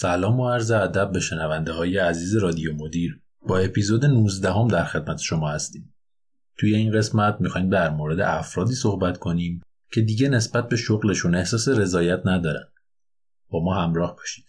سلام و عرض ادب به شنونده های عزیز رادیو مدیر. با اپیزود 19 هم در خدمت شما هستیم. توی این قسمت می‌خوایم در مورد افرادی صحبت کنیم که دیگه نسبت به شغلشون احساس رضایت ندارن. با ما همراه باشید.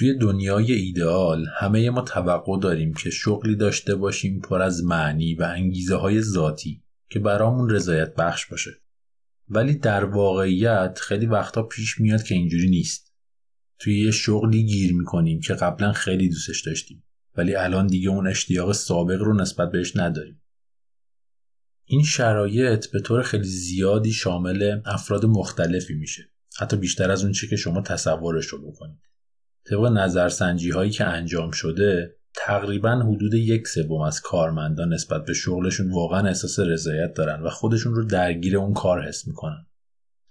توی دنیای ایدئال همه ما توقع داریم که شغلی داشته باشیم پر از معنی و انگیزه های ذاتی که برامون رضایت بخش باشه. ولی در واقعیت خیلی وقتا پیش میاد که اینجوری نیست. توی یه شغلی گیر می‌کنیم که قبلا خیلی دوستش داشتیم ولی الان دیگه اون اشتیاق سابق رو نسبت بهش نداریم. این شرایط به طور خیلی زیادی شامل افراد مختلفی میشه. حتی بیشتر از اون چی که شما تصورش رو بکنید. طبق نظرسنجی هایی که انجام شده تقریبا حدود یک سوم از کارمندان نسبت به شغلشون واقعا احساس رضایت دارن و خودشون رو درگیر اون کار حس می‌کنن.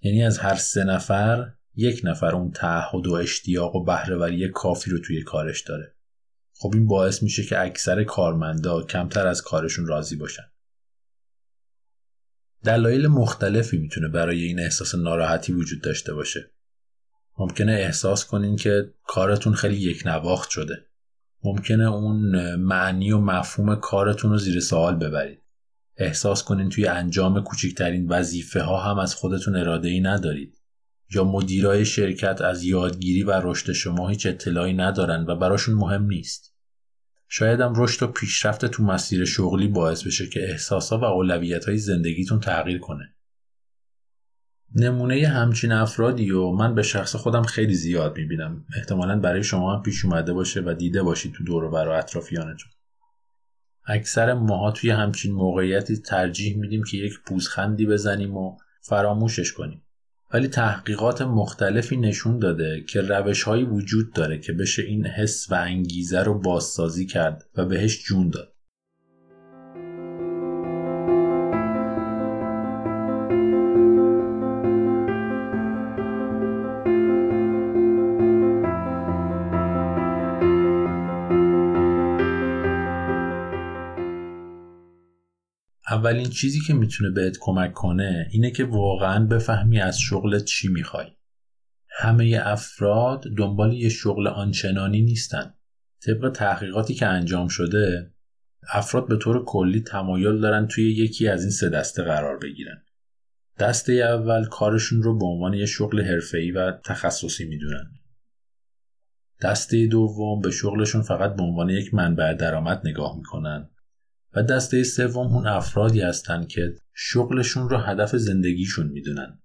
یعنی از هر سه نفر یک نفر اون تعهد و اشتیاق و بهرهوری کافی رو توی کارش داره. خب این باعث میشه که اکثر کارمندا کمتر از کارشون راضی باشن. دلایل مختلفی می‌تونه برای این احساس ناراحتی وجود داشته باشه. ممکنه احساس کنین که کارتون خیلی یک نواخت شده. ممکنه اون معنی و مفهوم کارتون رو زیر سوال ببرید. احساس کنین توی انجام کوچکترین وظیفه ها هم از خودتون اراده ای ندارید. یا مدیرای شرکت از یادگیری و رشد شما هیچ اطلاعی ندارن و براشون مهم نیست. شاید هم رشد و پیشرفت تو مسیر شغلی باعث بشه که احساسا و اولویت های زندگیتون تغییر کنه. نمونه همچین افرادی و من به شخص خودم خیلی زیاد می‌بینم. احتمالا برای شما هم پیش اومده باشه و دیده باشید تو دور و اطرافیانتون. اکثر ماها توی همچین موقعیتی ترجیح میدیم که یک پوزخندی بزنیم و فراموشش کنیم. ولی تحقیقات مختلفی نشون داده که روش هایی وجود داره که بشه این حس و انگیزه رو بازسازی کرد و بهش جون داد. اولین چیزی که می‌تونه بهت کمک کنه اینه که واقعا بفهمی از شغلت چی می‌خوای. همه افراد دنبال یه شغل آنچنانی نیستن. طبق تحقیقاتی که انجام شده افراد به طور کلی تمایل دارن توی یکی از این سه دسته قرار بگیرن. دسته اول کارشون رو به عنوان یه شغل حرفه‌ای و تخصصی می‌دونن. دسته دوم به شغلشون فقط به عنوان یک منبع درآمد نگاه می‌کنن و دسته سوم اون افرادی هستن که شغلشون رو هدف زندگیشون می‌دونن.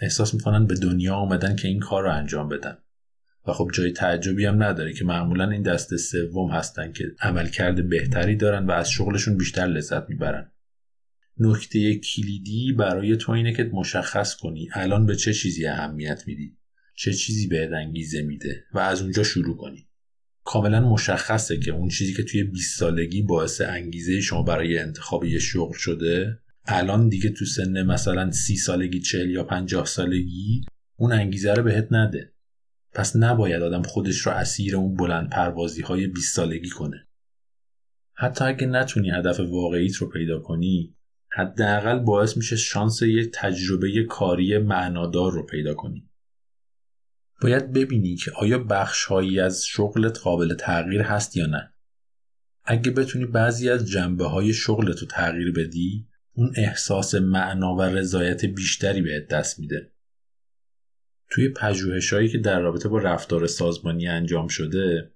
احساس می‌کنن به دنیا آمدن که این کار رو انجام بدن. و خب جای تعجبی هم نداره که معمولا این دسته سوم هستن که عملکرد بهتری دارن و از شغلشون بیشتر لذت می‌برن. نکته کلیدی برای تو اینه که مشخص کنی الان به چه چیزی اهمیت میدی چه چیزی بهت انگیزه میده و از اونجا شروع کنی. کاملا مشخصه که اون چیزی که توی 20 سالگی باعث انگیزه شما برای انتخاب یه شغل شده الان دیگه تو سن مثلا 30 سالگی 40 یا 50 سالگی اون انگیزه رو بهت نده. پس نباید آدم خودش رو اسیر اون بلند پروازی های 20 سالگی کنه. حتی اگه نتونی هدف واقعیت رو پیدا کنی حداقل باعث میشه شانس یه تجربه کاری معنادار رو پیدا کنی. باید ببینی که آیا بخش هایی از شغلت قابل تغییر هست یا نه. اگه بتونی بعضی از جنبه های شغلت رو تغییر بدی اون احساس معنا و رضایت بیشتری بهت دست میده. توی پژوهش هایی که در رابطه با رفتار سازمانی انجام شده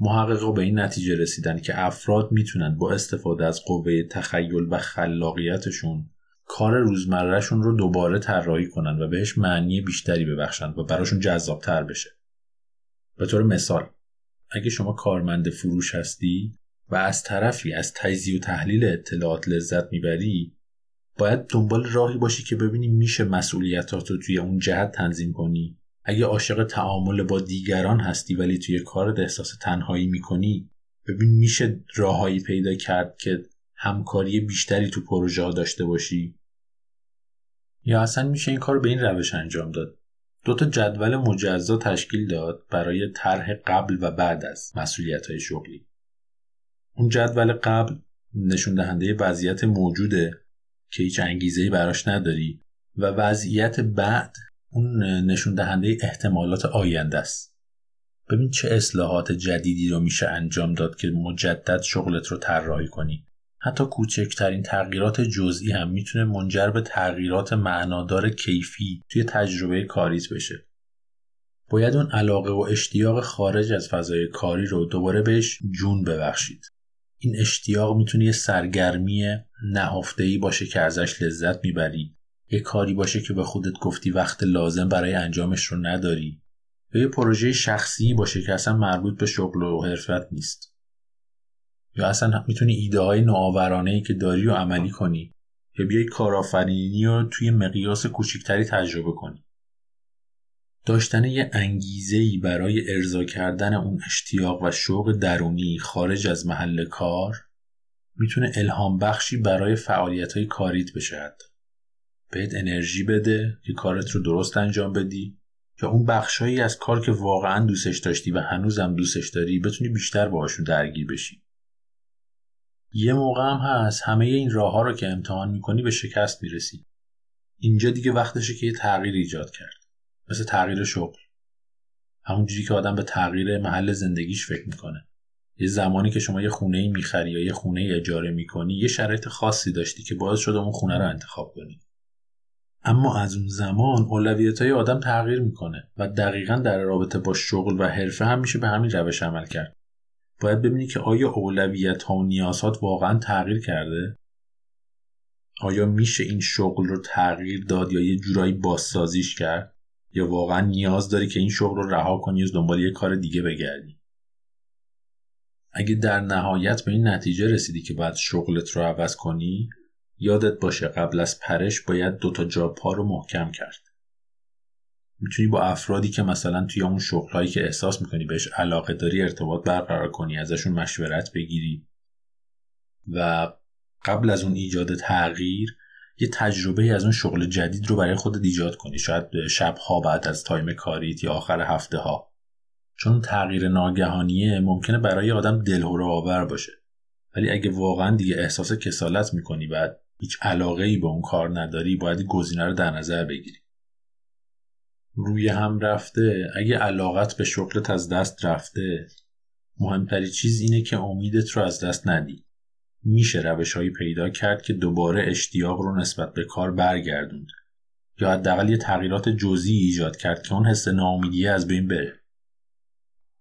محققا به این نتیجه رسیدن که افراد می‌تونن با استفاده از قوه تخیل و خلاقیتشون کار روزمرهشون رو دوباره طراحی کنن و بهش معنی بیشتری ببخشن و براشون جذابتر بشه. به طور مثال اگه شما کارمند فروش هستی و از طرفی از تجزیه و تحلیل اطلاعات لذت می‌بری باید دنبال راهی باشی که ببینی میشه مسئولیتات رو توی اون جهت تنظیم کنی. اگه عاشق تعامل با دیگران هستی ولی توی کارت احساس تنهایی می‌کنی ببین میشه راههایی پیدا کرد که همکاری بیشتری تو پروژه داشته باشی. یا اصلا میشه این کار به این روش انجام داد؟ دو تا جدول مجزا تشکیل داد برای طرح قبل و بعد از مسئولیت های شغلی. اون جدول قبل نشون دهنده وضعیت موجوده که هیچ انگیزه براش نداری و وضعیت بعد اون نشون دهنده احتمالات آینده است. ببین چه اصلاحات جدیدی رو میشه انجام داد که مجدد شغلت رو طراحی کنی. حتی کوچکترین تغییرات جزئی هم می‌تونه منجر به تغییرات معنادار کیفی توی تجربه کاریت بشه. باید اون علاقه و اشتیاق خارج از فضای کاری رو دوباره بهش جون ببخشید. این اشتیاق می‌تونه یه سرگرمی نهفته‌ای باشه که ازش لذت می‌بری. یه کاری باشه که به خودت گفتی وقت لازم برای انجامش رو نداری. یا یه پروژه شخصی باشه که اصلا مربوط به شغل و حرفت نیست. یا اصلا می‌تونی ایده های نوآورانه ای که داری و عملی کنی یا بیای کارآفرینی رو توی مقیاس کوچکتری تجربه کنی. داشتن یه انگیزه برای ارضا کردن اون اشتیاق و شوق درونی خارج از محل کار می‌تونه الهام بخشی برای فعالیت های کاریت بشه بهت انرژی بده که کارت رو درست انجام بدی یا اون بخشهایی از کار که واقعا دوستش داشتی و هنوزم دوستش داری بتونی بیشتر باهاشون درگیر بشی. یه موقع هم هست همه این راه ها رو که امتحان می‌کنی به شکست می‌رسی. اینجا دیگه وقتشه که یه تغییر ایجاد کرد. مثل تغییر شغل. همونجوری که آدم به تغییر محل زندگیش فکر می‌کنه. یه زمانی که شما یه خونه ای می‌خری یا یه خونه اجاره می‌کنی یه شرایط خاصی داشتی که باعث شده اون خونه رو انتخاب کنی. اما از اون زمان اولویت های آدم تغییر می‌کنه و دقیقا در رابطه با شغل و حرفه هم میشه به همین روش عمل کرد. باید ببینی که آیا اولویت ها و نیازات واقعا تغییر کرده؟ آیا میشه این شغل رو تغییر داد یا یه جورایی بازسازیش کرد؟ یا واقعا نیاز داری که این شغل رو رها کنی و دنبال یه کار دیگه بگردی؟ اگه در نهایت به این نتیجه رسیدی که باید شغلت رو عوض کنی یادت باشه قبل از پرش باید دوتا جا پا رو محکم کرد. می‌تونی با افرادی که مثلا توی اون شغلهایی که احساس می‌کنی بهش علاقه داری ارتباط برقرار کنی ازشون مشورت بگیری و قبل از اون ایجاد تغییر یه تجربه از اون شغل جدید رو برای خودت ایجاد کنی. شاید شبها بعد از تایم کاریت یا آخر هفته ها چون تغییر ناگهانیه ممکنه برای آدم دلهوره آور باشه. ولی اگه واقعا دیگه احساس کسالت می‌کنی بعد هیچ علاقه ای به اون کار نداری باید گزینه رو در نظر بگیری. روی هم رفته اگه علاقت به شغلت از دست رفته مهمتری چیز اینه که امیدت رو از دست ندی. میشه روشهایی پیدا کرد که دوباره اشتیاق رو نسبت به کار برگردوند. یا حداقل یه تغییرات جزئی ایجاد کرد که اون حس ناامیدی از بین بره.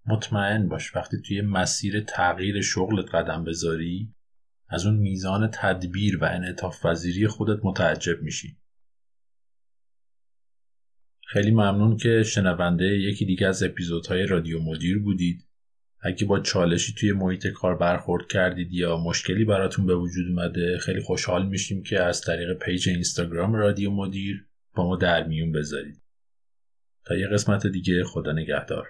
مطمئن باش وقتی توی مسیر تغییر شغلت قدم بذاری از اون میزان تدبیر و انعطاف پذیری خودت متعجب میشی. خیلی ممنون که شنونده یکی دیگه از اپیزودهای رادیو مدیر بودید. اگه با چالشی توی محیط کار برخورد کردید یا مشکلی براتون به وجود اومده خیلی خوشحال میشیم که از طریق پیج اینستاگرام رادیو مدیر با ما در میون بذارید. تا یه قسمت دیگه خدا نگهدار.